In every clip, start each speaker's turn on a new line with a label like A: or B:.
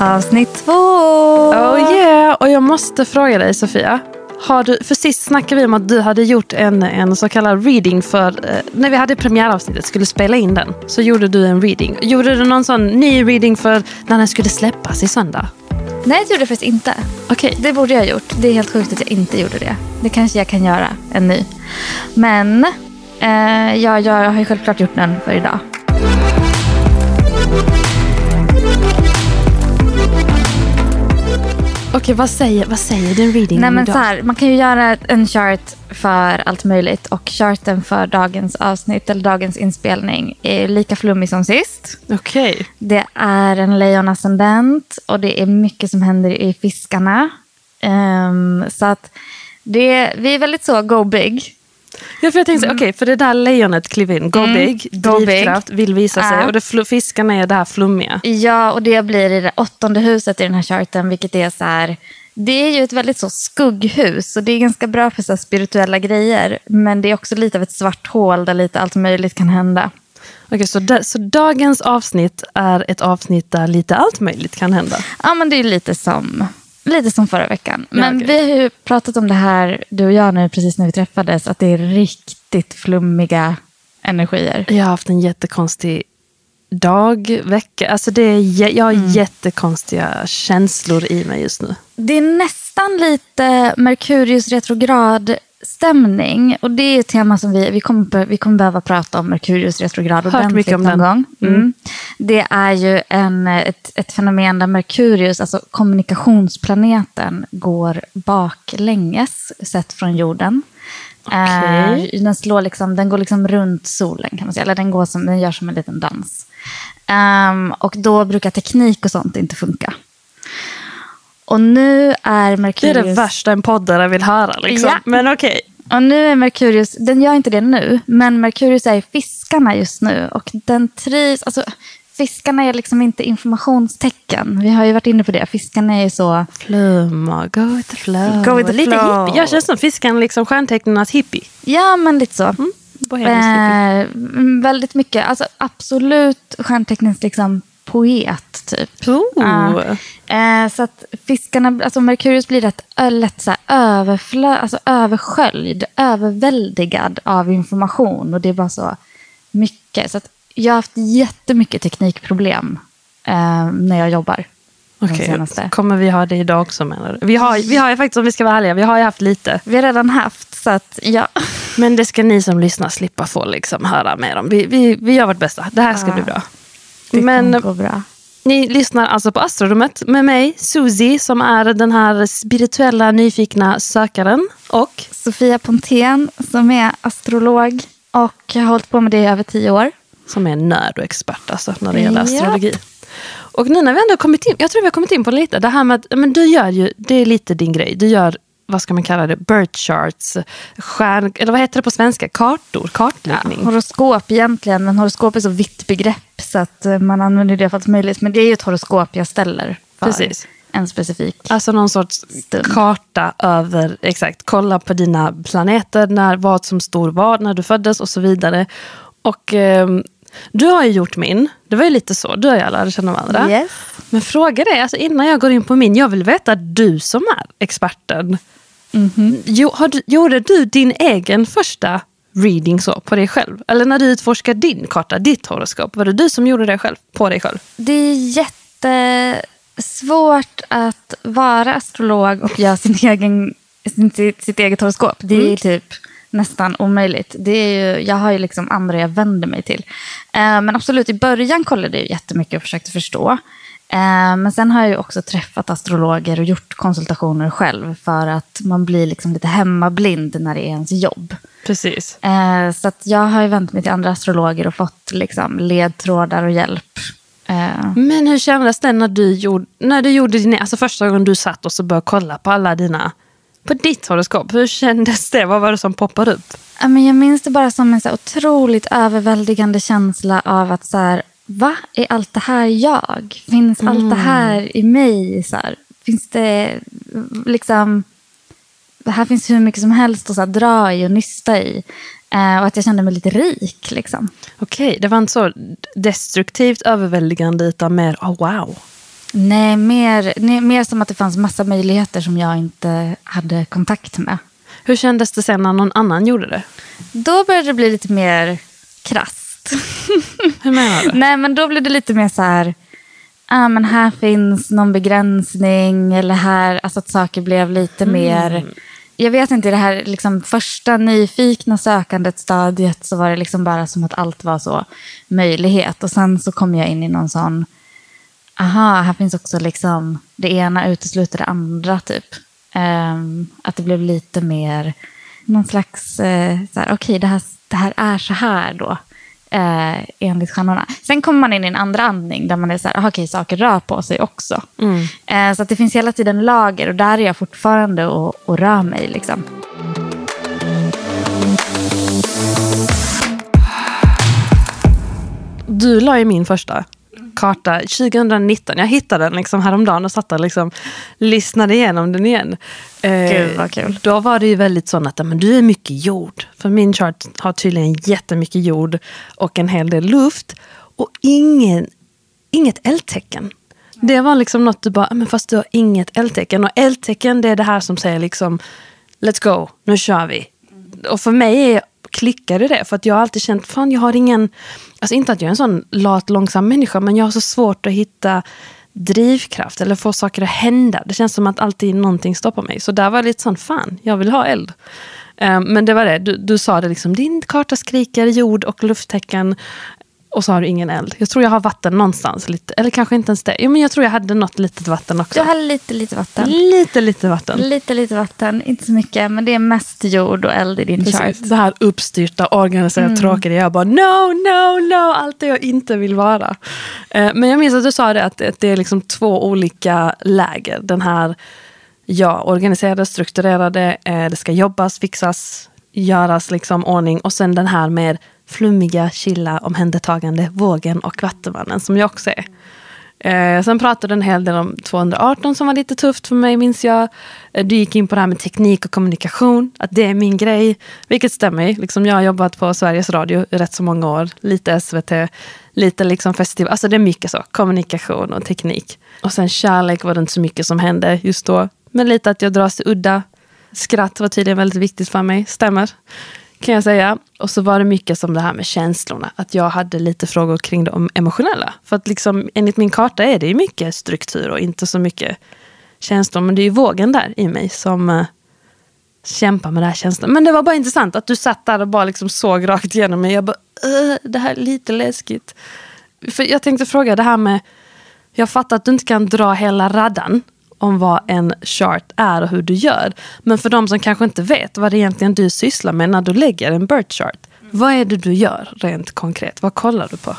A: Avsnitt två!
B: Oh yeah! Och jag måste fråga dig Sofia. Har du, för sist snackade vi om att du hade gjort en, en så kallad reading för, eh, när vi hade premiäravsnittet, skulle spela in den, så gjorde du en reading. Gjorde du någon sån ny reading för när den skulle släppas i söndag?
A: Nej, det gjorde jag faktiskt inte.
B: Okej.
A: Det borde jag ha gjort. Det är helt sjukt att jag inte gjorde det. Det kanske jag kan göra, en ny. Men eh, jag, jag har ju självklart gjort den för idag.
B: Okej, vad säger, vad säger din reading
A: Nej, men
B: idag?
A: så här, man kan ju göra en chart för allt möjligt och charten för dagens avsnitt eller dagens inspelning är lika flummig som sist.
B: Okej.
A: Det är en lejonascendent och det är mycket som händer i fiskarna. Ehm, så att det, vi är väldigt så go big.
B: Ja, för jag tänkte, okej, för det där lejonet klev in. Go
A: Mm. big.
B: drivkraft, vill visa sig.
A: Ja.
B: Och det fiskarna är det här flummiga.
A: Ja, och det blir i det åttonde huset i den här charten, vilket är så här... Det är ju ett väldigt så skugghus och det är ganska bra för så spirituella grejer. Men det är också lite av ett svart hål där lite allt möjligt kan hända.
B: Okej, så, da- så dagens avsnitt är ett avsnitt där lite allt möjligt kan hända.
A: Ja, men det är lite som, lite som förra veckan. Men
B: okej.
A: vi har ju pratat om det här, du och jag nu, precis när vi träffades, att det är riktigt flummiga energier.
B: Jag har haft en jättekonstig dag, vecka. Alltså det är, jag har
A: Mm.
B: jättekonstiga känslor i mig just nu.
A: Det är nästan lite Merkurius retrograd stämning. Och det är ett tema som vi, vi, kommer, vi kommer behöva prata om Merkurius retrograd
B: Hört mycket om
A: någon
B: den.
A: gång. Mm. Det är ju en, ett, ett fenomen där Merkurius, alltså kommunikationsplaneten, går baklänges sett från jorden.
B: Okej.
A: Eh, den, slår liksom, den går liksom runt solen kan man säga. Eller den, går som, den gör som en liten dans. Ehm, och då brukar teknik och sånt inte funka. Och nu är
B: Det
A: Merkurius...
B: är det värsta en poddare vill höra. Liksom.
A: Ja.
B: Men okej.
A: Och nu är Merkurius, den gör inte det nu, men Merkurius är i fiskarna just nu. Och den trivs, alltså fiskarna är liksom inte informationstecken. Vi har ju varit inne på det. Fiskarna är ju så...
B: Flumma, go with the flow.
A: Go with the
B: Lite
A: flow.
B: hippie. Jag känns som fisken, liksom stjärntecknarnas hippie.
A: Ja, men lite så.
B: Hippie.
A: Eh, mm, väldigt mycket, alltså absolut stjärntecknens liksom poet typ.
B: Oh.
A: Eh, så att fiskarna, alltså Merkurius blir rätt lätt så överflö, alltså översköljd, överväldigad av information. Och det är bara så mycket. Så att jag har haft jättemycket teknikproblem eh, när jag jobbar.
B: Okej,
A: senaste.
B: kommer vi ha det idag också menar du? Vi har, vi har ju faktiskt, om vi ska vara ärliga, vi har ju haft lite.
A: Vi har redan haft, så att ja.
B: Men det ska ni som lyssnar slippa få liksom höra mer om. Vi, vi, vi gör vårt bästa. Det här ska bli bra.
A: Det
B: Men
A: kommer gå bra.
B: ni lyssnar alltså på Astrorummet med mig, Susie, som är den här spirituella nyfikna sökaren. Och
A: Sofia Pontén som är astrolog och har hållit på med det i över tio år.
B: som är nörd och expert alltså, när det gäller astrologi. Och nu när vi ändå har kommit in, jag tror vi har kommit in på lite, det här med att men du gör ju, det är lite din grej. Du gör, vad ska man kalla det, birth charts, stjärn, eller vad heter det på svenska? Kartor, kartläggning.
A: Horoskop egentligen, men horoskop är så vitt begrepp så att eh, man använder det för allt möjligt. Men det är ju ett horoskop jag ställer för
B: Precis.
A: en specifik.
B: Alltså någon sorts
A: Stund.
B: karta över, exakt, kolla på dina planeter, när, vad som stod vad, när du föddes och så vidare. Och ehm, du har ju gjort min, det var ju lite så, du och jag lärde känna varandra.
A: Yes.
B: Men fråga dig, alltså innan jag går in på min, jag vill veta du som är experten. Jo, har du, gjorde du din egen första reading så på dig själv? Eller när du utforskar din karta, ditt horoskop, var det du som gjorde det själv, på dig själv?
A: Det är jättesvårt att vara astrolog och göra sin egen, sin, sitt, eget horoskop. Det är typ nästan omöjligt. Det är ju, jag har ju liksom andra jag vänder mig till. Eh, men absolut, i början kollade jag jättemycket och försökte förstå. Eh, men sen har jag ju också träffat astrologer och gjort konsultationer själv för att man blir liksom lite hemmablind när det är ens jobb.
B: Precis.
A: Eh, så att jag har ju vänt mig till andra astrologer och fått liksom ledtrådar och hjälp. Eh,
B: Men hur kändes det när du gjorde, när du gjorde din, alltså första gången du satt och så började kolla på alla dina, på ditt horoskop? Hur kändes det? Vad var det som poppade upp?
A: Jag minns det bara som en så otroligt överväldigande känsla av att så här, va? Är allt det här jag? Finns allt det här i mig? Så här, finns det liksom... Här finns hur mycket som helst att så här, dra i och nysta i. Eh, och att jag kände mig lite rik. Liksom.
B: Okej, det var inte så destruktivt överväldigande utan mer, oh wow.
A: Nej, mer, nej, mer som att det fanns massa möjligheter som jag inte hade kontakt med.
B: Hur kändes det sen när någon annan gjorde det?
A: Då började det bli lite mer krasst.
B: Hur menar du?
A: Nej, men då blev det lite mer så här... Ah, men här finns någon begränsning. Eller här, alltså att saker blev lite mer... Jag vet inte, i det här liksom, första nyfikna sökandet stadiet så var det liksom bara som att allt var så möjlighet. Och sen så kom jag in i någon sån... Aha, här finns också liksom... Det ena utesluter det andra, typ. Ehm, att det blev lite mer... Någon slags... Så här, Okej, det, här, det här är så här då eh, enligt stjärnorna. Sen kommer man in i en andra andning där man är så här, aha, okej, saker rör på sig också. Eh, så det finns hela tiden lager och där är jag fortfarande och, och rör mig. Liksom.
B: Du la ju min första karta 2019. Jag hittade den liksom häromdagen och satt och liksom lyssnade igenom den igen. Eh,
A: Gud, vad kul.
B: Då var det ju väldigt så att men du är mycket jord. För min chart har tydligen jättemycket jord och en hel del luft. Och ingen, inget eldtecken. Det var liksom något du bara, "Ja, men fast du har inget eldtecken. Och eldtecken det är det här som säger liksom, let's go, nu kör vi. Och för mig är, klickade det, för att jag har alltid känt, fan jag har ingen, alltså inte att jag är en sån lat, långsam människa, men jag har så svårt att hitta drivkraft eller få saker att hända. Det känns som att alltid någonting stoppar mig. Så där var det lite sån, fan, jag vill ha eld. Ehm, men det var det, du, du sa det liksom, din karta skriker jord och lufttecken. Och så har du ingen eld. Jag tror jag har vatten någonstans. Lite, eller kanske inte ens det. Jo, men jag tror jag hade något litet vatten också.
A: Du har lite, lite vatten.
B: Lite, lite vatten.
A: Lite, lite vatten. Inte så mycket, men det är mest jord och eld i din chart.
B: Precis. Det här uppstyrta, organiserade, tråkiga. Jag bara no, no, no. Allt det jag inte vill vara. Eh, Men jag minns att du sa det, att det- att det är liksom två olika läger. Den här ja, organiserade, strukturerade, eh, det ska jobbas, fixas, göras liksom ordning. Och sen den här mer flummiga, chilla, omhändertagande vågen och vattenmannen som jag också är. Eh, sen pratade du en hel del om 218 som var lite tufft för mig minns jag. Eh, du gick in på det här med teknik och kommunikation, att det är min grej. Vilket stämmer liksom, Jag har jobbat på Sveriges Radio i rätt så många år. Lite SVT, lite liksom festival. Alltså det är mycket så, kommunikation och teknik. Och sen kärlek var det inte så mycket som hände just då. Men lite att jag dras till udda. Skratt var tydligen väldigt viktigt för mig, stämmer. Kan jag säga. Och så var det mycket som det här med känslorna. Att jag hade lite frågor kring det emotionella. För att liksom, enligt min karta är det ju mycket struktur och inte så mycket känslor. Men det är ju vågen där i mig som eh, kämpar med det här känslan. Men det var bara intressant att du satt där och bara liksom såg rakt igenom mig. Jag bara, äh, det här är lite läskigt. För jag tänkte fråga det här med, jag fattar att du inte kan dra hela raddan om vad en chart är och hur du gör. Men för de som kanske inte vet vad det egentligen du sysslar med när du lägger en birth chart. Vad är det du gör rent konkret? Vad kollar du på?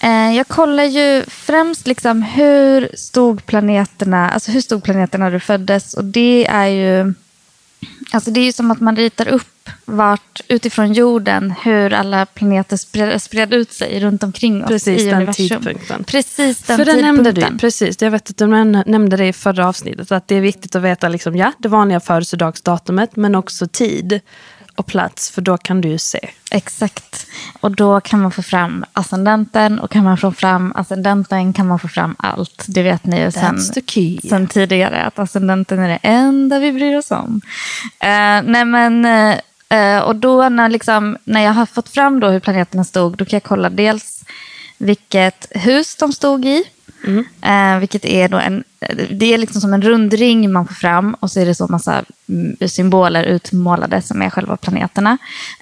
A: Eh, jag kollar ju främst liksom hur stod planeterna, alltså hur stod planeterna när du föddes. Och det är ju, alltså det är ju som att man ritar upp vart utifrån jorden hur alla planeter spred, spred ut sig runt omkring oss
B: Precis
A: i
B: den
A: universum.
B: tidpunkten.
A: Precis den
B: För det nämnde du
A: tidpunkten.
B: precis. Jag vet att du näm- nämnde det i förra avsnittet. Att det är viktigt att veta liksom, ja, det vanliga födelsedagsdatumet men också tid och plats. För då kan du ju se.
A: Exakt. Och då kan man få fram ascendenten och kan man få fram ascendenten kan man få fram allt. Det vet ni ju sen, sen tidigare att ascendenten är det enda vi bryr oss om. Eh, nej men, eh, och då när, liksom, när jag har fått fram då hur planeterna stod då kan jag kolla dels vilket hus de stod i. Eh, vilket är då en, det är liksom som en rundring man får fram och så är det så massa mm, symboler utmålade som är själva planeterna.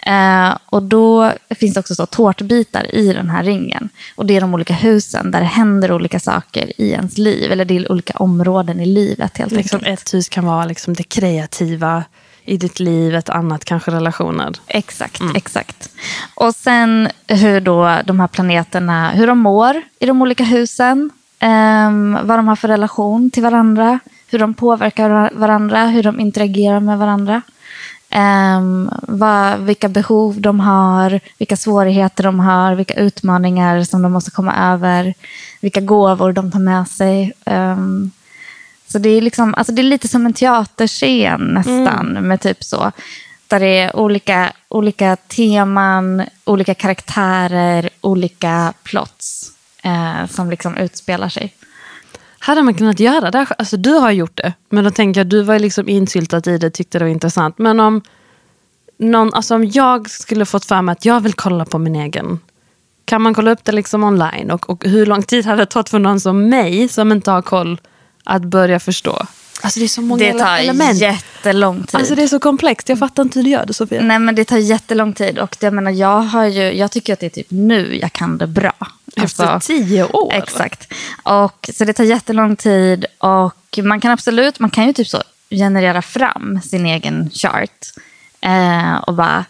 A: Eh, och då finns det också så tårtbitar i den här ringen. Och det är de olika husen där det händer olika saker i ens liv. Eller det är olika områden i livet helt
B: Liksom
A: enkelt.
B: ett hus kan vara liksom det kreativa i ditt liv, ett annat kanske relationer.
A: Exakt, exakt. Och sen hur då de här planeterna, hur de mår i de olika husen. Ehm, vad de har för relation till varandra. Hur de påverkar var- varandra, hur de interagerar med varandra. Um, vad, vilka behov de har, vilka svårigheter de har, vilka utmaningar som de måste komma över. Vilka gåvor de tar med sig. Ehm, så det är, liksom, alltså det är lite som en teaterscen nästan. Med typ så. Där det är olika, olika teman, olika karaktärer, olika plots eh, som liksom utspelar sig.
B: Hade man kunnat göra det? Alltså du har gjort det, men då tänker jag du var liksom insyltad i det, tyckte det var intressant. Men om, någon, alltså om jag skulle fått för mig att jag vill kolla på min egen, kan man kolla upp det liksom online? Och, och hur lång tid hade det tagit för någon som mig, som inte har koll, att börja förstå? Alltså det är så många
A: Det tar
B: element.
A: jättelång tid.
B: Alltså det är så komplext, jag fattar inte hur du gör det Sofia.
A: Nej, men det tar jättelång tid. Och det, jag, menar, jag, har ju, jag tycker att det är typ nu jag kan det bra.
B: Efter
A: Alltså,
B: tio år?
A: Exakt. Och, så det tar jättelång tid. Och man kan absolut, man kan ju typ så generera fram sin egen chart. Eh, och bara,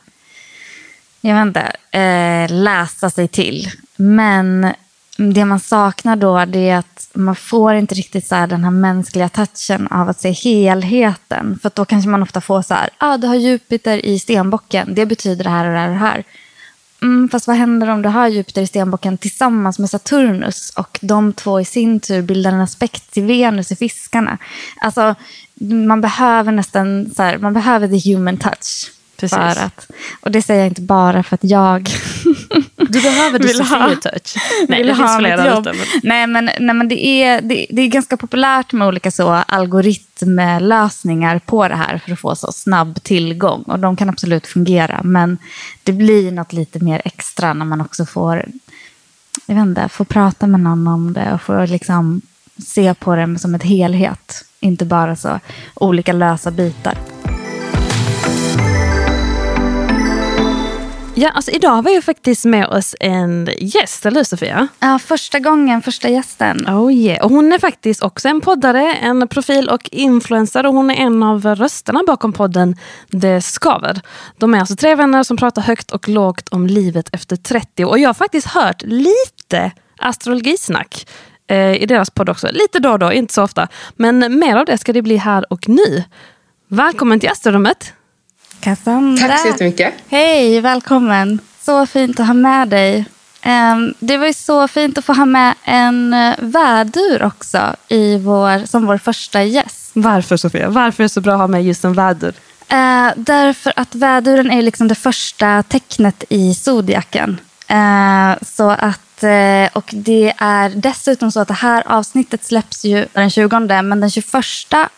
A: jag vet inte, eh, läsa sig till. Men det man saknar då det är att man får inte riktigt så här den här mänskliga touchen av att se helheten. För då kanske man ofta får så här, ah, du har Jupiter i stenbocken, det betyder det här och det här och det här. Mm, fast vad händer om du har Jupiter i stenbocken tillsammans med Saturnus och de två i sin tur bildar en aspekt till Venus i fiskarna? Alltså, man behöver nästan så här, man behöver the human touch.
B: Precis.
A: För att, och det säger jag inte bara för att jag
B: Du behöver the
A: Vill ha-
B: Sofia-touch. Nej,
A: vill
B: det finns flera
A: jobb.
B: men-
A: Nej, men, nej, men det, är, det, det är ganska populärt med olika så algoritmlösningar på det här för att få så snabb tillgång. Och de kan absolut fungera, men det blir något lite mer extra när man också får, jag vet inte, får prata med någon om det och får liksom se på det som ett helhet. Inte bara så olika lösa bitar.
B: Ja, alltså idag har vi ju faktiskt med oss en gäst, eller hur Sofia?
A: Ja, första gången, första gästen.
B: Oh yeah. Och hon är faktiskt också en poddare, en profil och influencer och hon är en av rösterna bakom podden Det skaver. De är alltså tre vänner som pratar högt och lågt om livet efter 30 och jag har faktiskt hört lite astrologisnack eh, i deras podd också. Lite då och då, inte så ofta. Men mer av det ska det bli här och nu. Välkommen till Astrorummet!
A: Cassandra.
C: Tack så jättemycket.
A: Hej, välkommen. Så fint att ha med dig. Ehm, Det var ju så fint att få ha med en eh, vädur också i vår, som vår första gäst.
B: Varför Sofia? Varför är det så bra att ha med just en vädur?
A: Eh, därför att väduren är liksom det första tecknet i zodiaken. Eh, så att, och det är dessutom så att det här avsnittet släpps ju den 20 men den 21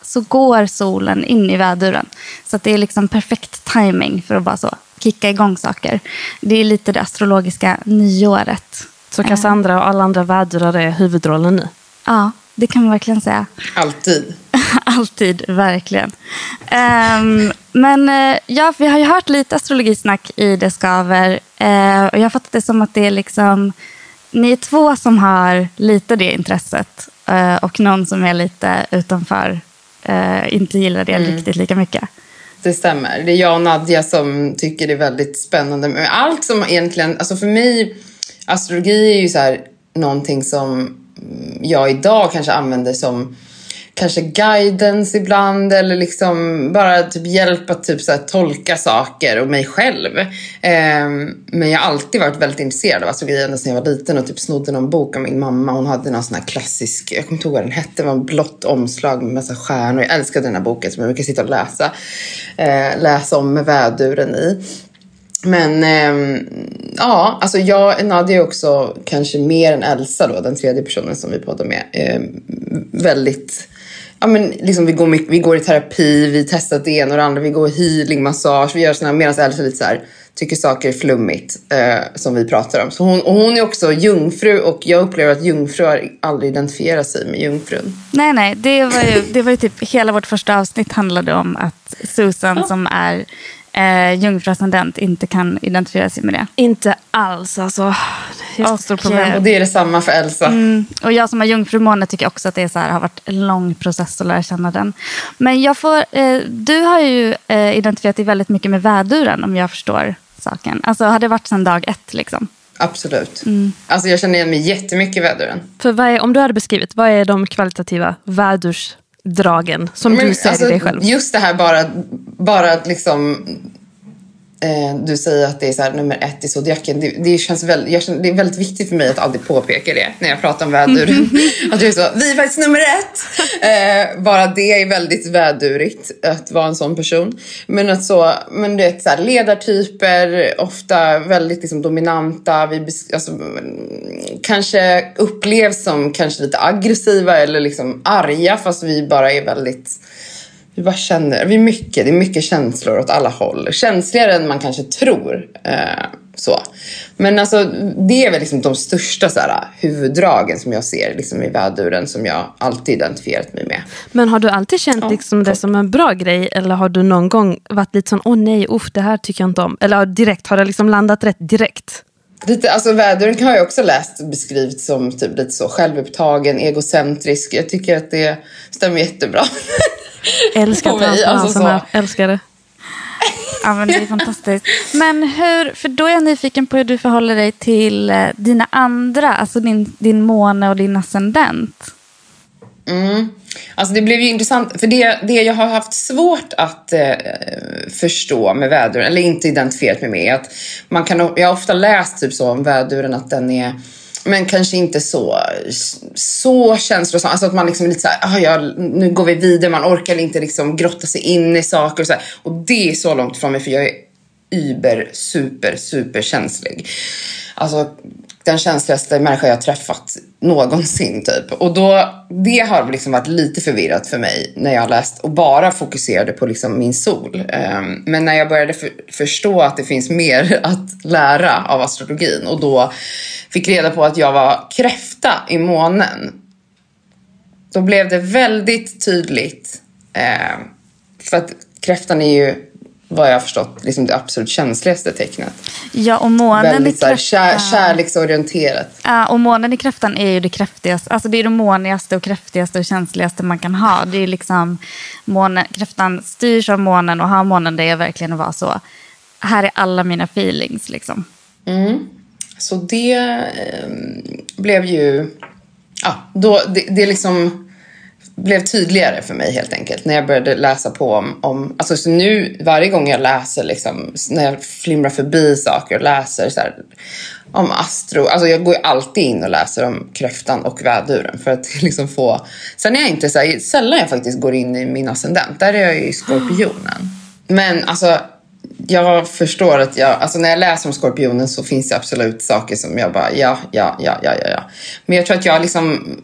A: så går solen in i väduren. Så att det är liksom perfekt timing för att bara så kicka igång saker. Det är lite det astrologiska nyåret.
B: Så Cassandra och alla andra vädurar är huvudrollen nu.
A: Ja, det kan man verkligen säga.
C: Alltid.
A: Alltid, verkligen. Ehm, men eh, ja, vi har ju hört lite astrologisnack i Det skaver. Eh, och jag har fattat det som att det är liksom... Ni är två som har lite det intresset. eh, och någon som är lite utanför. eh, inte gillar det riktigt lika mycket.
C: Det stämmer. Det är jag och Nadja som tycker det är väldigt spännande. Men allt som egentligen, alltså för mig, astrologi är ju så här någonting som mm, jag idag kanske använder som kanske guidance ibland eller liksom bara typ hjälp att typ så här tolka saker och mig själv. Eh, men jag har alltid varit väldigt intresserad av alltså astrologi ända sedan jag var liten och typ snodde någon bok av min mamma. Hon hade någon sån här klassisk, jag kommer inte ihåg vad den hette, det var en blått omslag med massa stjärnor. Jag älskade den här boken som jag brukar sitta och läsa. Eh, läsa om med väduren i. Men eh, ja, alltså jag, Nadia är också kanske mer än Elsa då, den tredje personen som vi poddar med. Eh, väldigt, ja men liksom vi går, mycket, vi går i terapi, vi testar det ena och det andra, vi går healing, massage, vi gör såna medan Elsa lite så här tycker saker är flummigt eh, som vi pratar om. Så hon, och hon är också jungfru och jag upplever att jungfrur aldrig identifierar sig med jungfrun.
A: Nej, nej. Det var ju, det var ju typ hela vårt första avsnitt handlade om att Susan ja. som är eh, jungfruascendent inte kan identifiera sig med det.
B: Inte alls alltså.
C: Jättestort problem. Och det är detsamma för Elsa. Mm,
A: och jag som har jungfrumåne tycker också att det är så här, har varit en lång process att lära känna den. Men jag får, eh, du har ju eh, identifierat dig väldigt mycket med väduren om jag förstår saken. Alltså har det varit sedan dag ett liksom?
C: Absolut. Mm. Alltså jag känner igen mig jättemycket i väduren.
B: För vad är, om du hade beskrivit, vad är de kvalitativa vädursdragen som Men, du ser alltså, i dig själv?
C: Just det här bara, bara att liksom du säger att det är så här, nummer ett i zodiaken. Det, det, känns väldigt, känner, det är väldigt viktigt för mig att alltid påpeka det när jag pratar om väduren. att jag är så, vi är faktiskt nummer ett! Eh, bara det är väldigt vädurigt att vara en sån person. Men att så, men det är så här, ledartyper, ofta väldigt liksom, dominanta. Vi, alltså, kanske upplevs som kanske lite aggressiva eller liksom arga fast vi bara är väldigt vi bara känner, vi mycket, det är mycket känslor åt alla håll. Känsligare än man kanske tror. Eh, så. Men alltså, det är väl liksom de största så här, huvuddragen som jag ser liksom, i väduren som jag alltid identifierat mig med.
B: Men har du alltid känt ja, liksom, det som en bra grej eller har du någon gång varit lite sån, åh nej, uff, det här tycker jag inte om. Eller direkt, har det liksom landat rätt direkt?
C: Lite, alltså väduren har jag också läst beskrivit som typ lite så självupptagen, egocentrisk. Jag tycker att det stämmer jättebra.
B: Älskar transparensen här. Älskar det.
A: Ja, men det är fantastiskt. Men hur, för då är jag nyfiken på hur du förhåller dig till eh, dina andra, alltså din, din måne och din ascendent.
C: Mm. Alltså det blev ju intressant, för det, det jag har haft svårt att eh, förstå med väduren, eller inte identifierat mig med, är att man kan, jag har ofta läst typ så om väduren att den är men kanske inte så, så känslosam. Alltså att man liksom är lite såhär, ah, ja, nu går vi vidare. Man orkar inte liksom grotta sig in i saker och så. Här. Och det är så långt från mig för jag är über, super, super känslig. Alltså den känsligaste människa jag träffat någonsin typ. Och då, det har liksom varit lite förvirrat för mig när jag har läst och bara fokuserade på liksom min sol. Um, men när jag började för, förstå att det finns mer att lära av astrologin och då fick reda på att jag var kräfta i månen. Då blev det väldigt tydligt. Um, för att kräftan är ju vad jag har förstått, liksom det absolut känsligaste tecknet.
A: Ja, och månen
C: Väldigt i kräftan... Kär, kärleksorienterat.
A: Ja, och månen i kräftan är ju det kräftigaste, alltså det är det månigaste och kräftigaste och känsligaste man kan ha. Det är liksom, månen, kräftan styrs av månen och har månen det är verkligen att vara så. Här är alla mina feelings liksom.
C: Mm. Så det eh, blev ju, ja, då, det, det liksom blev tydligare för mig helt enkelt när jag började läsa på om, om alltså så nu varje gång jag läser liksom, när jag flimrar förbi saker och läser så här, om astro, alltså jag går ju alltid in och läser om kräftan och väduren för att liksom få, sen är jag inte så här, sällan jag faktiskt går in i min ascendent, där är jag ju skorpionen. Men alltså jag förstår att jag, alltså när jag läser om skorpionen så finns det absolut saker som jag bara, ja, ja, ja, ja, ja. Men jag tror att jag liksom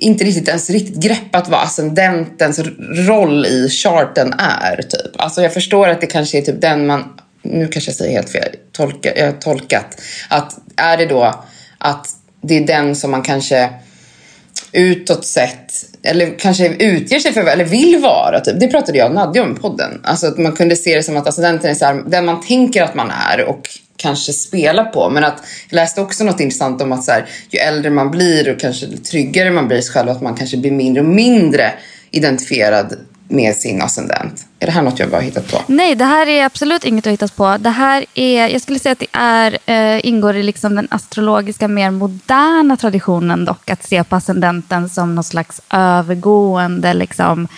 C: inte riktigt ens riktigt greppat vad ascendentens roll i charten är. Typ. Alltså jag förstår att det kanske är typ den man, nu kanske jag säger helt fel, tolka, jag har tolkat. Att är det då att det är den som man kanske utåt sett, eller kanske utger sig för, eller vill vara. Typ. Det pratade jag och Nadja om i podden. Alltså att man kunde se det som att ascendenten är så här, den man tänker att man är och kanske spela på. Men att jag läste också något intressant om att så här, ju äldre man blir och kanske tryggare man blir i sig själv, att man kanske blir mindre och mindre identifierad med sin ascendent. Är det här något jag bara hittat på?
A: Nej, det här är absolut inget att hittat på. Det här är, jag skulle säga att det är, äh, ingår i liksom den astrologiska, mer moderna traditionen dock. Att se på ascendenten som någon slags övergående, liksom,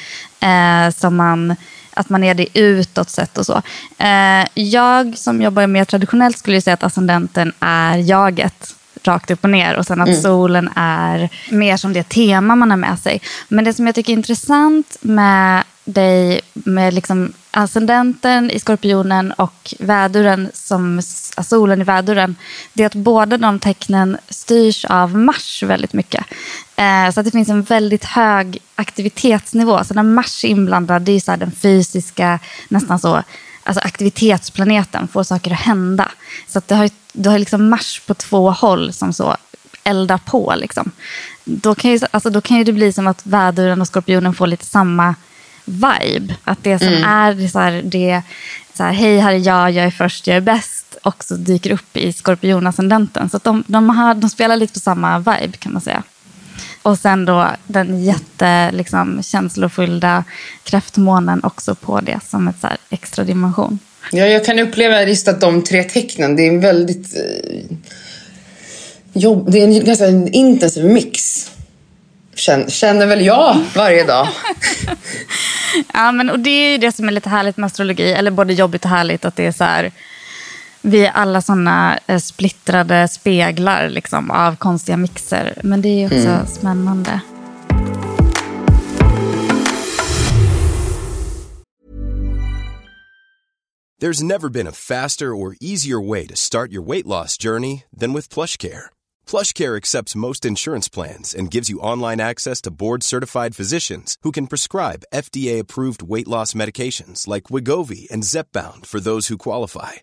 A: äh, som man att man är det utåt sett och så. Eh, jag som jobbar mer traditionellt skulle säga att ascendenten är jaget rakt upp och ner och sen att mm. solen är mer som det tema man har med sig. Men det som jag tycker är intressant med dig med liksom ascendenten i skorpionen och väduren som solen i väduren, det är att båda de tecknen styrs av Mars väldigt mycket. Eh, så att det finns en väldigt hög aktivitetsnivå. Så när Mars är inblandad, det är så den fysiska, nästan så alltså aktivitetsplaneten, få saker att hända. Så att det har, du har liksom Mars på två håll som så eldar på. Liksom. Då, kan ju, alltså, då kan ju det bli som att väduren och skorpionen får lite samma vibe. Att det som mm. är det, så här, det så här, hej här är jag, jag är först, jag är bäst, också dyker upp i skorpionascendenten. Så de, de, har, de spelar lite på samma vibe kan man säga. Och sen då den jätte liksom, kräftmånen också på det som ett så här, extra dimension.
C: Ja, jag kan uppleva just att de tre tecknen, det är en väldigt eh, jobb, det är en ganska intensiv mix. Känner, känner väl jag varje dag.
A: ja, men och det är ju det som är lite härligt med astrologi, eller både jobbigt och härligt, att det är så här, vi är alla såna eh, splittrade speglar liksom, av konstiga mixer. Men det är också mm. spännande. There's never been a faster or easier way to start your weight loss journey than with plush care. PlushCare accepts most insurance plans and gives you online access to board-certified physicians who can prescribe FDA-approved weight loss medications like Wigovi and Zepbound for those who qualify.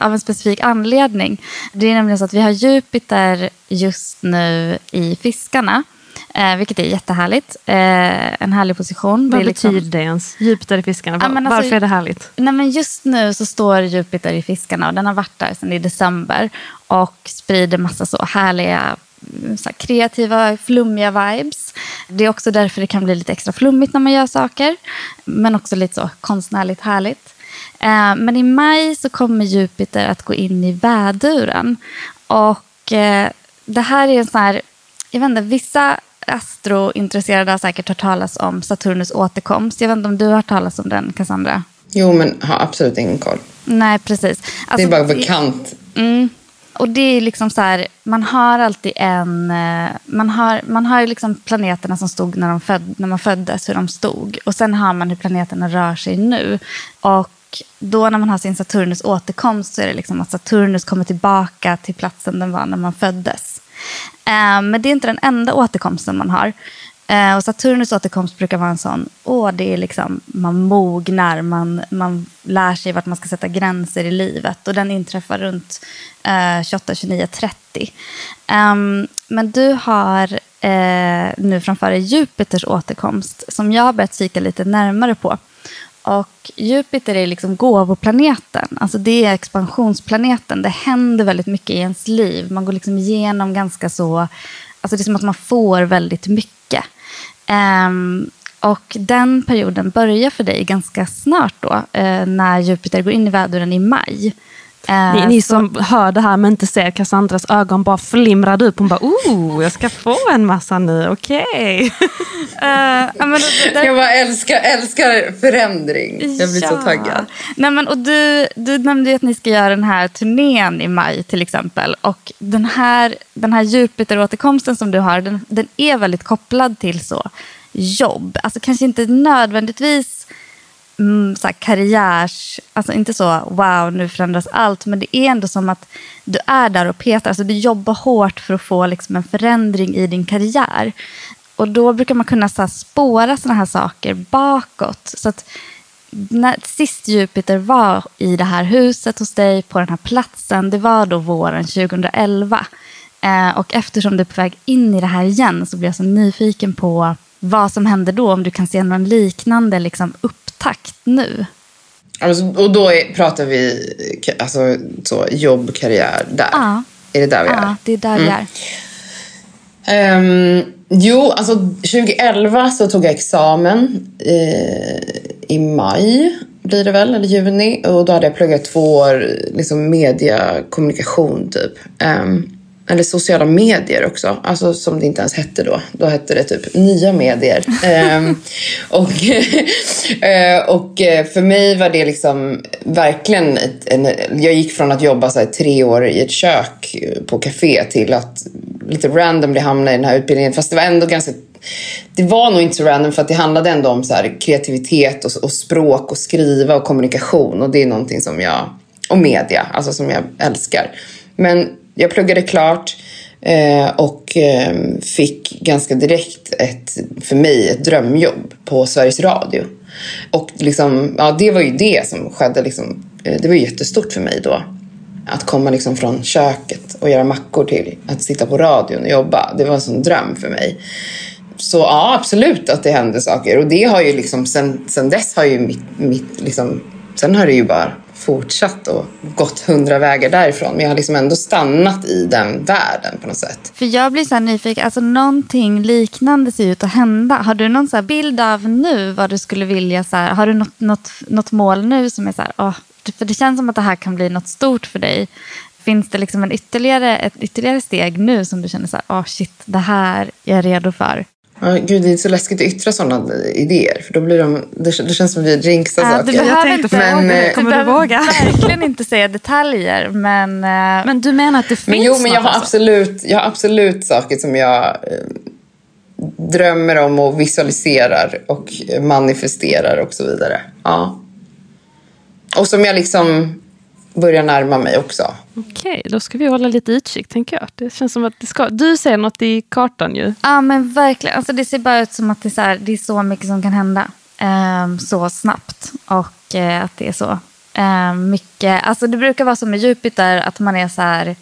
A: av en specifik anledning. Det är nämligen så att vi har Jupiter just nu i fiskarna. Eh, vilket är jättehärligt. Eh, en härlig position.
B: Vad
A: det
B: liksom... betyder det ens? Jupiter i fiskarna. Ja, alltså, Varför är det härligt?
A: Nej, men just nu så står Jupiter i fiskarna och den har varit där sedan i december. Och sprider massa så härliga mm, så kreativa, flummiga vibes. Det är också därför det kan bli lite extra flummigt när man gör saker. Men också lite så konstnärligt härligt. Eh, men i maj så kommer Jupiter att gå in i väduren. Och eh, det här är en sån här, jag vet inte, vissa astrointresserade har säkert hört talas om Saturnus återkomst. Jag vet inte om du har hört talas om den, Cassandra?
C: Jo, men har absolut ingen koll.
A: Nej, precis.
C: Alltså, det är bara bekant.
A: Mm, och det är liksom så här, man har alltid en... Eh, man har, man har liksom planeterna som stod när, de föd, när man föddes, hur de stod. Och sen har man hur planeterna rör sig nu. Och då när man har sin Saturnus återkomst så är det liksom att Saturnus kommer tillbaka till platsen den var när man föddes. Eh, men det är inte den enda återkomsten man har. Eh, och Saturnus återkomst brukar vara en sån, åh, det är liksom, man mognar, man, man lär sig vart man ska sätta gränser i livet. Och den inträffar runt eh, 28, 29, 30. Um, men du har eh, nu framför dig Jupiters återkomst, som jag har börjat kika lite närmare på. Och Jupiter är liksom gåvoplaneten. Alltså det är expansionsplaneten. Det händer väldigt mycket i ens liv. Man går liksom igenom ganska så... Alltså det är som att man får väldigt mycket. Um, och den perioden börjar för dig ganska snart då, uh, när Jupiter går in i väduren i maj.
B: Eh, ni, ni som hör det här men inte ser Cassandras ögon bara flimrade upp. Hon bara, oh, jag ska få en massa nu, okej. Okay.
C: uh, eh, jag bara älskar, älskar förändring. Jag blir ja. så taggad.
A: Nej, men, och du, du nämnde att ni ska göra den här turnén i maj till exempel. Och den här, den här Jupiter-återkomsten som du har, den, den är väldigt kopplad till så jobb. Alltså kanske inte nödvändigtvis mm, så karriärs... Alltså inte så wow, nu förändras allt. Men det är ändå som att du är där och petar. Alltså du jobbar hårt för att få liksom, en förändring i din karriär. Och då brukar man kunna så här, spåra sådana här saker bakåt. Så att när sist Jupiter var i det här huset hos dig på den här platsen, det var då våren 2011. Eh, och eftersom du är på väg in i det här igen så blir jag så nyfiken på vad som händer då, om du kan se någon liknande liksom, upp takt nu.
C: Alltså, och då är, pratar vi alltså, så, jobb, karriär där?
A: Ja.
C: Är det där vi
A: är?
C: Ja,
A: det är där mm. vi är.
C: Um, Jo, alltså 2011 så tog jag examen eh, i maj, blir det väl, eller juni. Och då hade jag pluggat två år liksom mediekommunikation typ. Um, eller sociala medier också, alltså som det inte ens hette då. Då hette det typ nya medier. um, och, uh, och eh, för mig var det liksom verkligen... En, jag gick från att jobba så här, tre år i ett kök på café till att lite randomly hamna i den här utbildningen. Fast det var ändå ganska... Det var nog inte så random för att det handlade ändå om så kreativitet och, och språk och skriva och kommunikation. Och det är någonting som jag... Och media, alltså som jag älskar. Men jag pluggade klart eh, och eh, fick ganska direkt ett, för mig, ett drömjobb på Sveriges Radio. Och liksom, ja, det var ju det som skedde. Liksom, eh, det var jättestort för mig då. Att komma liksom från köket och göra mackor till att sitta på radion och jobba. Det var en sån dröm för mig. Så ja, absolut att det hände saker. Och det har ju liksom, sen, sen dess har ju mitt, mitt liksom, sen har det ju bara fortsatt och gått hundra vägar därifrån. Men jag har liksom ändå stannat i den världen på något sätt.
A: För jag blir så här nyfiken, alltså någonting liknande ser ut att hända. Har du någon så bild av nu vad du skulle vilja, så här, har du något, något, något mål nu som är så här, åh, för det känns som att det här kan bli något stort för dig. Finns det liksom en ytterligare, ett ytterligare steg nu som du känner så här, åh shit, det här är jag redo för?
C: Ja, gud, det är så läskigt att yttra sådana idéer. För då blir de, det, det känns som vi jinxar
A: äh,
C: saker.
A: Du behöver, inte,
B: men, äh, kommer du, du våga?
A: verkligen inte säga detaljer. Men, äh,
B: men du menar att det finns
C: men Jo, men jag har, absolut, jag har absolut saker som jag äh, drömmer om och visualiserar och manifesterar och så vidare. Ja. Och som jag liksom börjar närma mig också.
B: Okej, då ska vi hålla lite utkik tänker jag. Det känns som att det ska... Du ser något i kartan ju.
A: Ja men verkligen. Alltså, det ser bara ut som att det är så, här, det är så mycket som kan hända. Um, så snabbt. Och uh, att det är så um, mycket. Alltså det brukar vara som med Jupiter att man är så här.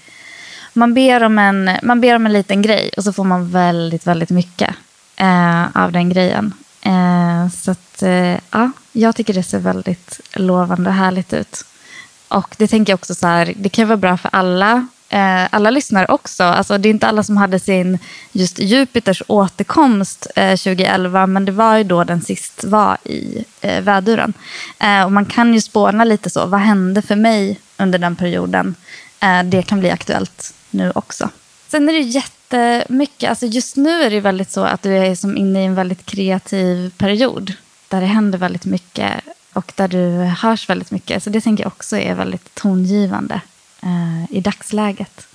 A: Man ber, om en, man ber om en liten grej och så får man väldigt, väldigt mycket uh, av den grejen. Uh, så att, ja, jag tycker det ser väldigt lovande och härligt ut. Och det tänker jag också så här, det kan vara bra för alla, eh, alla lyssnare också. Alltså, det är inte alla som hade sin just Jupiters återkomst eh, 2011, men det var ju då den sist var i eh, väduren. Eh, och man kan ju spåna lite så, vad hände för mig under den perioden? Eh, det kan bli aktuellt nu också. Sen är det jättemycket, alltså just nu är det väldigt så att du är som inne i en väldigt kreativ period. Där det händer väldigt mycket och där du hörs väldigt mycket. Så det tänker jag också är väldigt tongivande eh, i dagsläget.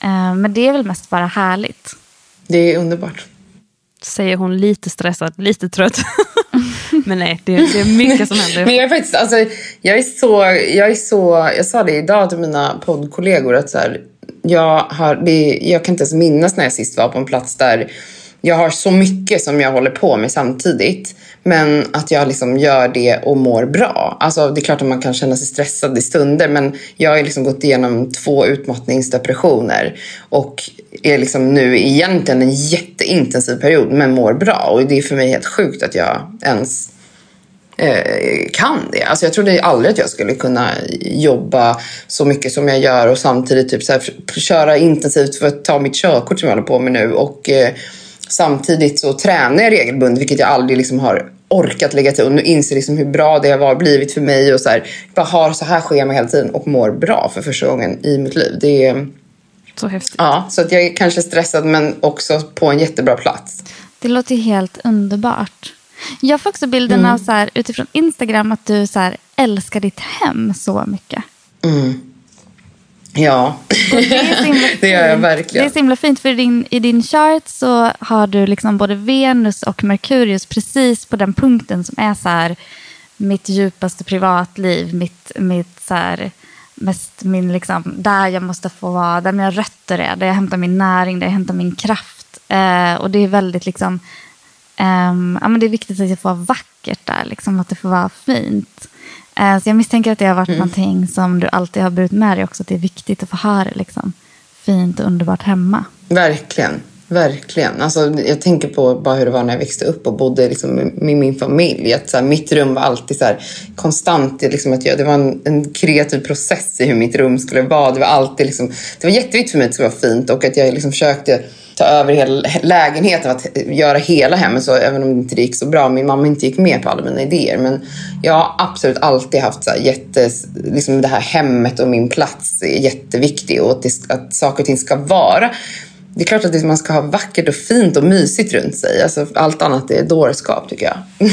A: Eh, men det är väl mest bara härligt.
C: Det är underbart.
B: Säger hon lite stressad, lite trött. men nej, det, det, är mycket som händer.
C: men jag är faktiskt, alltså, jag är så, jag är så, jag sa det idag till mina poddkollegor att så här, jag, har, det, jag kan inte ens minnas när jag sist var på en plats där jag har så mycket som jag håller på med samtidigt. Men att jag liksom gör det och mår bra. Alltså, det är klart att man kan känna sig stressad i stunder men jag har liksom gått igenom två utmattningsdepressioner och är liksom nu egentligen en jätteintensiv period men mår bra. Och det är för mig helt sjukt att jag ens eh, kan det. Alltså jag trodde aldrig att jag skulle kunna jobba så mycket som jag gör och samtidigt typ så här, köra intensivt för att ta mitt körkort som jag håller på med nu. Och, eh, Samtidigt så tränar jag regelbundet, vilket jag aldrig liksom har orkat lägga till. Och nu inser liksom hur bra det har blivit för mig. Och så här, bara har så här schema hela tiden och mår bra för första gången i mitt liv. Det är...
B: Så häftigt.
C: Ja, så att jag är kanske stressad men också på en jättebra plats.
A: Det låter helt underbart. Jag får också bilden mm. av så här, utifrån Instagram att du så här, älskar ditt hem så mycket.
C: Mm. Ja, det, det gör jag verkligen.
A: Det är så himla fint för i din, i din chart så har du liksom både Venus och Merkurius precis på den punkten som är så här mitt djupaste privatliv, mitt, mitt så här, mest min liksom, där jag måste få vara, där mina rötter är, där jag hämtar min näring, där jag hämtar min kraft. Eh, och det är väldigt liksom, eh, ja men det är viktigt att det får vara vackert där, liksom, att det får vara fint. Eh, så jag misstänker att det har varit mm. någonting som du alltid har burit med dig också. Att det är viktigt att få ha det liksom, fint och underbart hemma.
C: Verkligen. Verkligen. Alltså, jag tänker på bara hur det var när jag växte upp och bodde liksom med min familj. Att, så här, mitt rum var alltid så här, konstant. Liksom, att jag, det var en, en, kreativ process i hur mitt rum skulle vara. Det var alltid liksom, det var jätteviktigt för mig att det skulle vara fint och att jag liksom försökte ta över hela lägenheten, att göra hela hemmet. Så även om det inte gick så bra, min mamma inte gick med på alla mina idéer. Men jag har absolut alltid haft så här jättes, liksom det här hemmet och min plats är jätteviktig och att, det, att saker och ting ska vara det är klart att man ska ha vackert och fint och mysigt runt sig. Alltså, allt annat är dårskap tycker jag.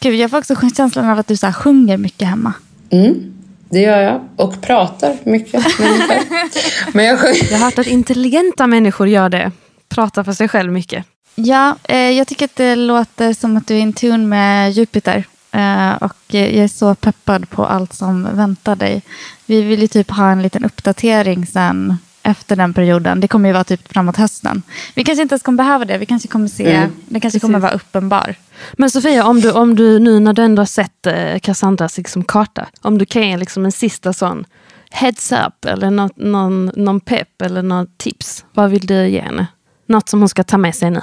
A: Gud, jag får också känslan av att du så sjunger mycket hemma.
C: Mm, det gör jag. Och pratar mycket.
B: Men jag, sjunger. jag har hört att intelligenta människor gör det. Pratar för sig själv mycket.
A: Ja, eh, jag tycker att det låter som att du är in tune med Jupiter. Eh, och jag är så peppad på allt som väntar dig. Vi vill ju typ ha en liten uppdatering sen efter den perioden. Det kommer ju vara typ framåt hösten. Vi kanske inte ens kommer behöva det. Vi kanske kommer se, mm. det kanske kommer vara uppenbar.
B: Men Sofia, om du, om du nu när du ändå har sett eh, Cassandras liksom, karta, om du kan ge liksom en sista sån heads up eller något, någon, någon pepp eller något tips. Vad vill du ge henne? Något som hon ska ta med sig nu?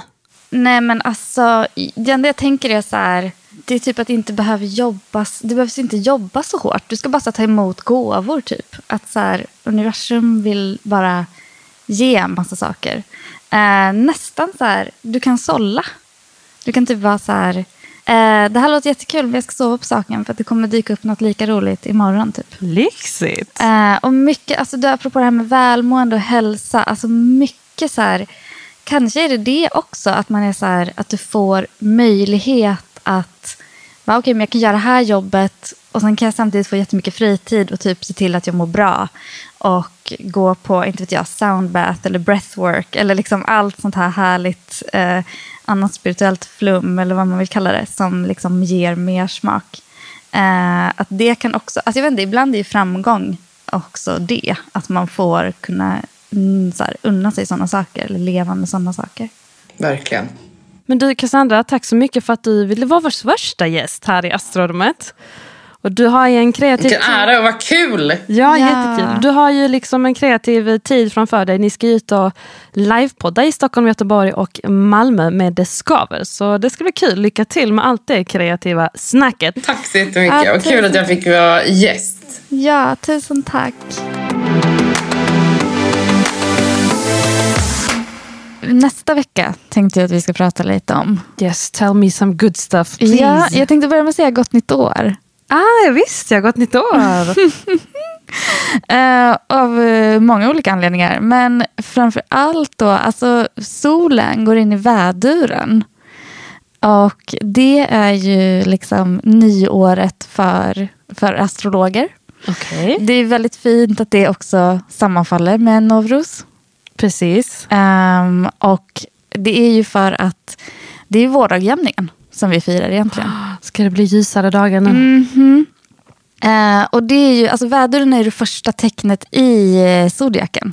A: Nej men alltså, det enda jag tänker är så här, det är typ att inte behöver jobbas, det behövs inte jobba så hårt. Du ska bara ta emot gåvor typ. Att så här, universum vill bara ge en massa saker. Eh, nästan så här, du kan sålla. Du kan typ vara så här, eh, det här låter jättekul men jag ska sova på saken för att det kommer dyka upp något lika roligt imorgon typ.
B: Lyxigt!
A: Eh, och mycket, alltså du, apropå det här med välmående och hälsa, alltså mycket så här, kanske är det det också, att man är så här, att du får möjlighet att okej, okay, men jag kan göra det här jobbet och sen kan jag samtidigt få jättemycket fritid och typ se till att jag mår bra. Och gå på, inte vet jag, soundbath eller breathwork eller liksom allt sånt här härligt eh, annat spirituellt flum eller vad man vill kalla det som liksom ger mer smak. Eh, att det kan också, alltså jag vet inte, ibland är ju framgång också det. Att man får kunna mm, så här, unna sig sådana saker eller leva med sådana saker.
C: Verkligen.
B: Men du Cassandra, tack så mycket för att du ville vara vår första gäst här i Astrorummet. Och du har ju en kreativ...
C: Vilken ära och vad kul!
B: Ja, ja, jättekul. Du har ju liksom en kreativ tid framför dig. Ni ska ut och livepodda i Stockholm, Göteborg och Malmö med Det Skaver. Så det ska bli kul. Lycka till med allt det kreativa snacket.
C: Tack så jättemycket. Ja, vad kul att jag fick vara gäst.
A: Ja, tusen tack. Nästa vecka tänkte jag att vi ska prata lite om.
B: Yes, tell me some good stuff please.
A: Ja, jag tänkte börja med att säga gott nytt år.
B: Ah, visst ja, gott nytt år.
A: uh, av uh, många olika anledningar. Men framför allt då, alltså solen går in i väduren. Och det är ju liksom nyåret för, för astrologer.
B: Okay.
A: Det är väldigt fint att det också sammanfaller med Novruz.
B: Precis.
A: Um, och det är ju för att det är vårdagjämningen som vi firar egentligen.
B: Ska det bli ljusare dagar nu?
A: Mm -hmm. uh, och det är ju, alltså väduren är det första tecknet i uh, zodiaken.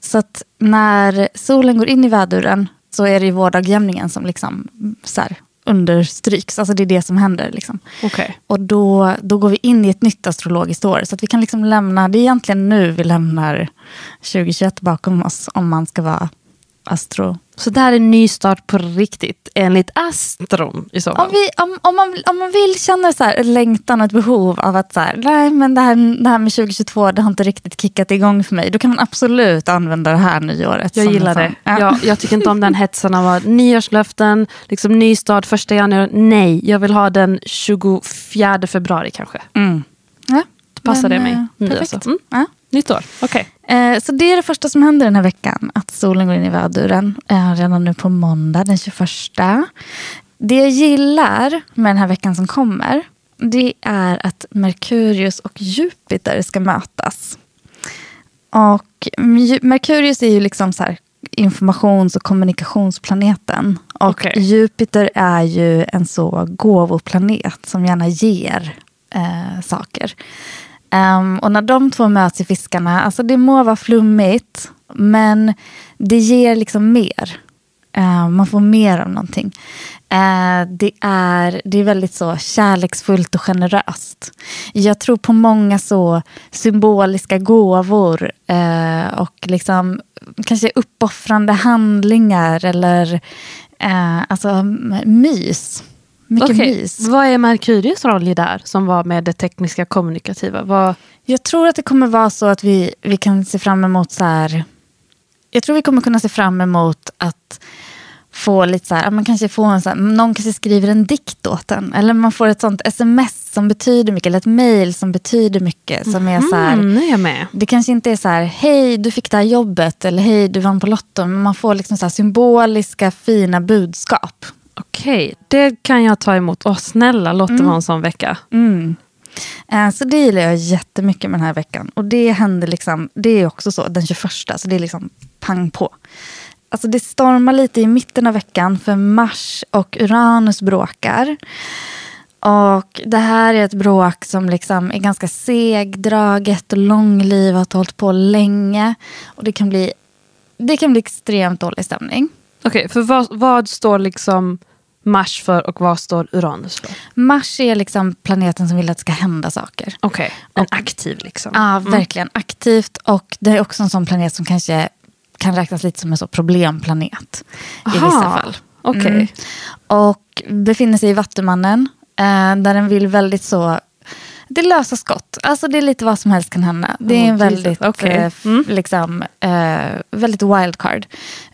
A: Så att när solen går in i väduren så är det ju vårdagjämningen som liksom så här, understryks. Alltså det är det som händer. Liksom.
B: Okay.
A: Och då, då går vi in i ett nytt astrologiskt år. Så att vi kan liksom lämna, det är egentligen nu vi lämnar 2021 bakom oss om man ska vara astro
B: så det här är en ny start på riktigt, enligt Astron i så fall.
A: Om, vi, om, om, man, om man vill känna så här, längtan och ett behov av att så här, nej, men det, här, det här med 2022 det har inte riktigt kickat igång för mig. Då kan man absolut använda det här nyåret.
B: Jag gillar det. Ja. Jag, jag tycker inte om den hetsen av att nyårslöften, liksom ny start första januari. Nej, jag vill ha den 24 februari kanske.
A: Mm.
B: Ja, Då passar men, det mig.
A: Eh, perfekt. Mm.
B: Ja. Nytt år, okej.
A: Okay. Eh, så det är det första som händer den här veckan. Att solen går in i väduren eh, redan nu på måndag den 21. Det jag gillar med den här veckan som kommer. Det är att Merkurius och Jupiter ska mötas. Och Merkurius är ju liksom så informations och kommunikationsplaneten. Och okay. Jupiter är ju en så gåvoplanet som gärna ger eh, saker. Um, och när de två möts i Fiskarna, alltså det må vara flummigt, men det ger liksom mer. Uh, man får mer av någonting. Uh, det, är, det är väldigt så kärleksfullt och generöst. Jag tror på många så symboliska gåvor uh, och liksom kanske uppoffrande handlingar eller eh, alltså mys. Mycket
B: Okej,
A: mys.
B: Vad är Merkurius roll i där som var med det tekniska kommunikativa? Vad,
A: Jag tror att det kommer vara så att vi, vi kan se fram emot så här. Jag tror vi kommer kunna se fram emot att få lite så här, man kanske får en så här, någon kanske skriver en dikt åt en. Eller man får ett sånt sms som betyder mycket, eller ett mail som betyder mycket. Som är så här,
B: mm, nu är jag med.
A: det kanske inte är så här, hej du fick det här jobbet eller hej du vann på Lotto. Men man får liksom så här symboliska fina budskap.
B: Okej, det kan jag ta emot. Åh, snälla, låt det vara en sån vecka.
A: Mm. Eh, Så det gillar jag jättemycket med den här veckan. Och det händer liksom, det är också så, den 21, så det är liksom pang på. Alltså det stormar lite i mitten av veckan för Mars och Uranus bråkar. Och det här är ett bråk som liksom är ganska segdraget och långlivat och hållit på länge. Och det kan bli, det kan bli extremt dålig stämning.
B: Okej, för vad, vad står liksom Mars för och vad står Uranus för?
A: Mars är liksom planeten som vill att det ska hända saker.
B: Okej, en aktiv liksom.
A: Ja, verkligen aktivt. Och det är också en sån planet som kanske kan räknas lite som en så problemplanet. I
B: Aha,
A: vissa fall.
B: Okej.
A: Mm. Och befinner sig i Vattumannen. Eh, där den vill väldigt så... Det är lösa skott. Alltså det är lite vad som helst kan hända. Det är en väldigt,
B: Okej.
A: eh, f- liksom, eh, väldigt wildcard.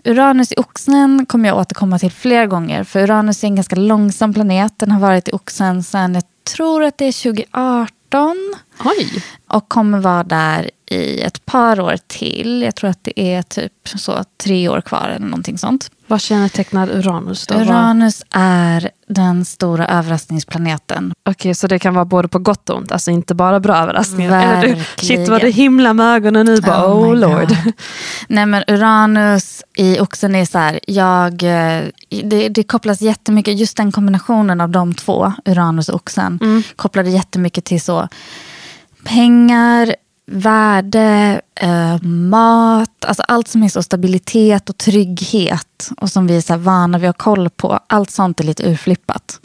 A: Uranus i Oxen kommer jag återkomma till flera gånger. För Uranus är en ganska långsam planet. Den har varit i Oxen sedan, jag tror att det är 2018
B: Oj.
A: Och kommer vara där i ett par år till. Jag tror att det är typ så tre år kvar eller någonting sånt.
B: Vad kännetecknar Uranus då?
A: Uranus är den stora överraskningsplaneten.
B: Okej, så det kan vara både på gott och ont, alltså inte bara bra överraskningar. Eller du,
A: Verkligen.
B: shit vad det himla med ögonen nu, bara oh,
A: my
B: lord.
A: God. Nej men Uranus i oxen är så här, jag, eh, det, det kopplas jättemycket, just den kombinationen av de två, Uranus och oxen,
B: Mm.
A: kopplade jättemycket till så pengar, värde, eh, mat, alltså allt som är så stabilitet och trygghet och som vi är så här vana vid att ha koll på. Allt sånt är lite urflippat.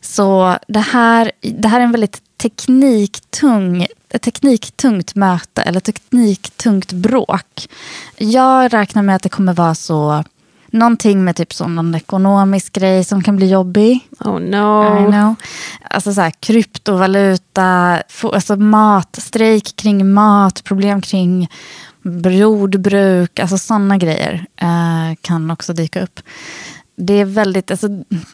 A: Så det här, det här är en väldigt tekniktung, ett tekniktungt möte eller tekniktungt bråk. Jag räknar med att det kommer vara så Någonting med typ så någon ekonomisk grej som kan bli jobbig.
B: Oh
A: I
B: no.
A: know. Alltså så här, kryptovaluta, alltså mat, strejk kring mat, problem kring jordbruk, alltså sådana grejer eh, kan också dyka upp. Det är väldigt, alltså,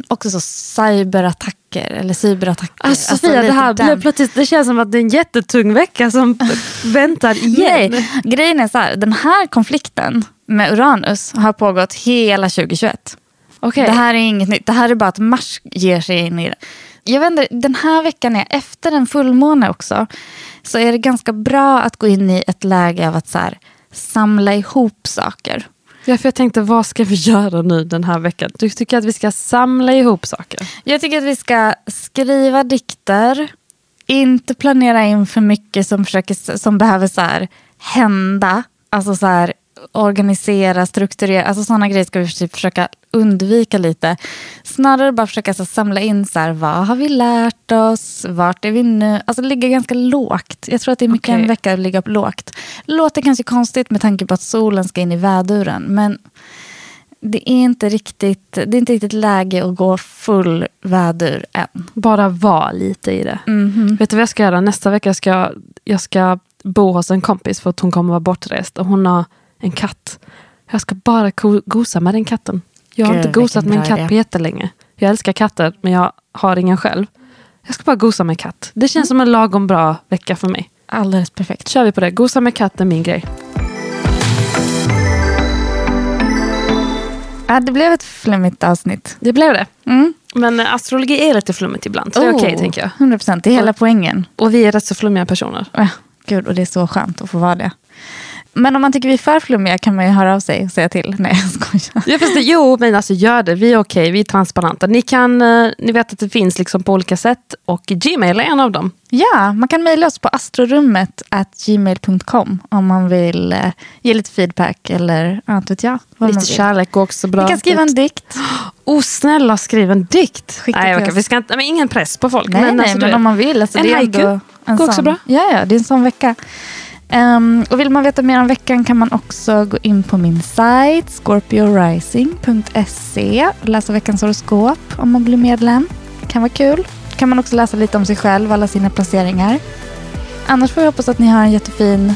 A: också så cyberattacker eller cyberattacker.
B: Alltså, Sofia, det här
A: den.
B: blev plötsligt, det känns som att det är en jättetung vecka som väntar igen.
A: Nej, grejen är så här, den här konflikten med Uranus har pågått hela 2021.
B: Okej.
A: Det här är inget nytt. Det här är bara att Mars ger sig in i det. Jag vet inte, den här veckan är efter en fullmåne också. Så är det ganska bra att gå in i ett läge av att så här, samla ihop saker.
B: Ja, för jag tänkte, vad ska vi göra nu den här veckan? Du tycker att vi ska samla ihop saker?
A: Jag tycker att vi ska skriva dikter. Inte planera in för mycket som, försöker, som behöver så här, hända. Alltså så här, organisera, strukturera. Alltså sådana grejer ska vi typ försöka undvika lite. Snarare bara försöka så, samla in så här, vad har vi lärt oss? Vart är vi nu? Alltså ligga ganska lågt. Jag tror att det är mycket
B: Okej.
A: en vecka att ligga lågt. Låter kanske konstigt med tanke på att solen ska in i väduren. Men det är inte riktigt, det är inte riktigt läge att gå full vädur än.
B: Bara vara lite i det.
A: Mhm.
B: Vet du vad jag ska göra? Nästa vecka ska jag, jag ska bo hos en kompis för att hon kommer vara bortrest och hon har en katt. Jag ska bara gosa med den katten. Jag har
A: Gud,
B: inte gosat med en katt
A: idé.
B: på jättelänge. Jag älskar katter men jag har ingen själv. Jag ska bara gosa med katt. Det känns som en lagom bra vecka för mig.
A: Alldeles perfekt.
B: Kör vi på det. Gosa med katt är min grej.
A: Ja, det blev ett flummigt avsnitt.
B: Det blev det.
A: Mm.
B: Men eh, astrologi är lite flummigt ibland. Så det är okej tänker jag.
A: 100 procent, det är hela poängen.
B: Och vi är rätt så flummiga personer.
A: Ja, Gud, och det är så skönt att få vara det. Men om man tycker vi är för flummiga kan man ju höra av sig och säga till. Nej, jag skojar.
B: Ja, fast det, jo, men alltså gör det. Vi är okej, vi är transparenta. Ni, kan, eh, ni vet att det finns liksom på olika sätt och Gmail är en av dem.
A: Ja, man kan mejla oss på astrorummet gmail.com om man vill eh, ge lite feedback eller inte vet jag.
B: Lite kärlek går också bra.
A: Ni kan skriva en dikt.
B: Oh, snälla skriv en dikt.
A: Skicka
B: nej,
A: oss.
B: vi ska inte, men ingen press på folk.
A: Nej,
B: men,
A: nej,
B: alltså,
A: men om man vill. Alltså,
B: En haiku
A: ändå en
B: går också
A: sån,
B: bra.
A: Ja, ja, det är en sån vecka. Ehm, och vill man veta mer om veckan kan man också gå in på min sajt scorpiorising.se och läsa veckans horoskop om man blir medlem. kan vara kul. kan man också läsa lite om sig själv, alla sina placeringar. Annars får jag hoppas att ni har en jättefin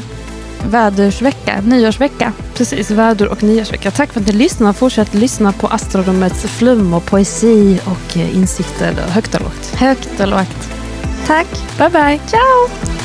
A: vädursvecka, nyårsvecka.
B: Precis, vädur och nyårsvecka. Tack för att ni lyssnar. Fortsätt lyssna på Astrorummets flum och poesi och eh, insikter högt och lågt.
A: Högt och lågt. Tack.
B: Bye, bye.
A: Ciao!